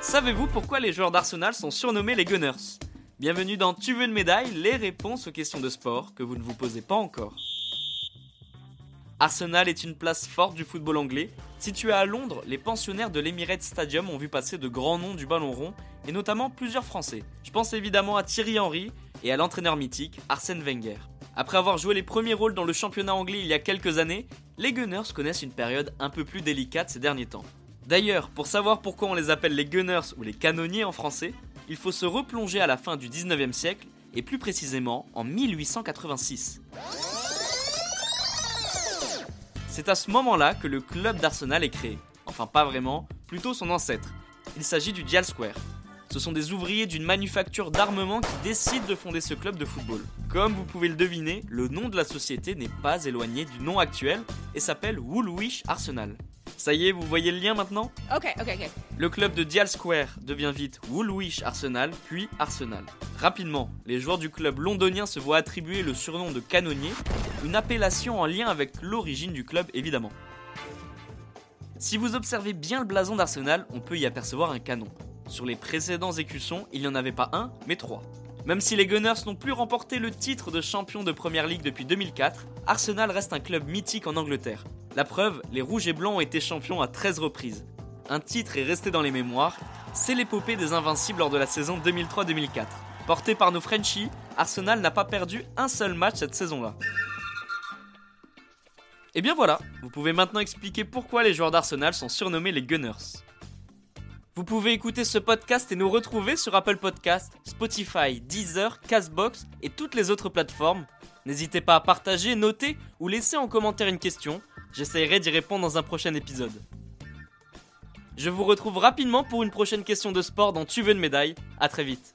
Savez-vous pourquoi les joueurs d'Arsenal sont surnommés les Gunners? Bienvenue dans Tu veux une médaille Les réponses aux questions de sport que vous ne vous posez pas encore. Arsenal est une place forte du football anglais. Situé à Londres, les pensionnaires de l'Emirates Stadium ont vu passer de grands noms du ballon rond, et notamment plusieurs Français. Je pense évidemment à Thierry Henry et à l'entraîneur mythique Arsène Wenger. Après avoir joué les premiers rôles dans le championnat anglais il y a quelques années, les Gunners connaissent une période un peu plus délicate ces derniers temps. D'ailleurs, pour savoir pourquoi on les appelle les Gunners ou les canonniers en français, il faut se replonger à la fin du 19e siècle et plus précisément en 1886. C'est à ce moment-là que le club d'Arsenal est créé. Enfin pas vraiment, plutôt son ancêtre. Il s'agit du Dial Square. Ce sont des ouvriers d'une manufacture d'armement qui décident de fonder ce club de football. Comme vous pouvez le deviner, le nom de la société n'est pas éloigné du nom actuel et s'appelle Woolwich Arsenal. Ça y est, vous voyez le lien maintenant? Ok, ok, ok. Le club de Dial Square devient vite Woolwich Arsenal, puis Arsenal. Rapidement, les joueurs du club londonien se voient attribuer le surnom de canonnier, une appellation en lien avec l'origine du club évidemment. Si vous observez bien le blason d'Arsenal, on peut y apercevoir un canon. Sur les précédents écussons, il n'y en avait pas un, mais trois. Même si les Gunners n'ont plus remporté le titre de champion de Première Ligue depuis 2004, Arsenal reste un club mythique en Angleterre. La preuve, les Rouges et Blancs ont été champions à 13 reprises. Un titre est resté dans les mémoires, c'est l'épopée des Invincibles lors de la saison 2003-2004. Porté par nos Frenchies, Arsenal n'a pas perdu un seul match cette saison-là. Et bien voilà, vous pouvez maintenant expliquer pourquoi les joueurs d'Arsenal sont surnommés les Gunners. Vous pouvez écouter ce podcast et nous retrouver sur Apple Podcast, Spotify, Deezer, Castbox et toutes les autres plateformes. N'hésitez pas à partager, noter ou laisser en commentaire une question. J'essaierai d'y répondre dans un prochain épisode. Je vous retrouve rapidement pour une prochaine question de sport dans Tu veux une médaille. À très vite.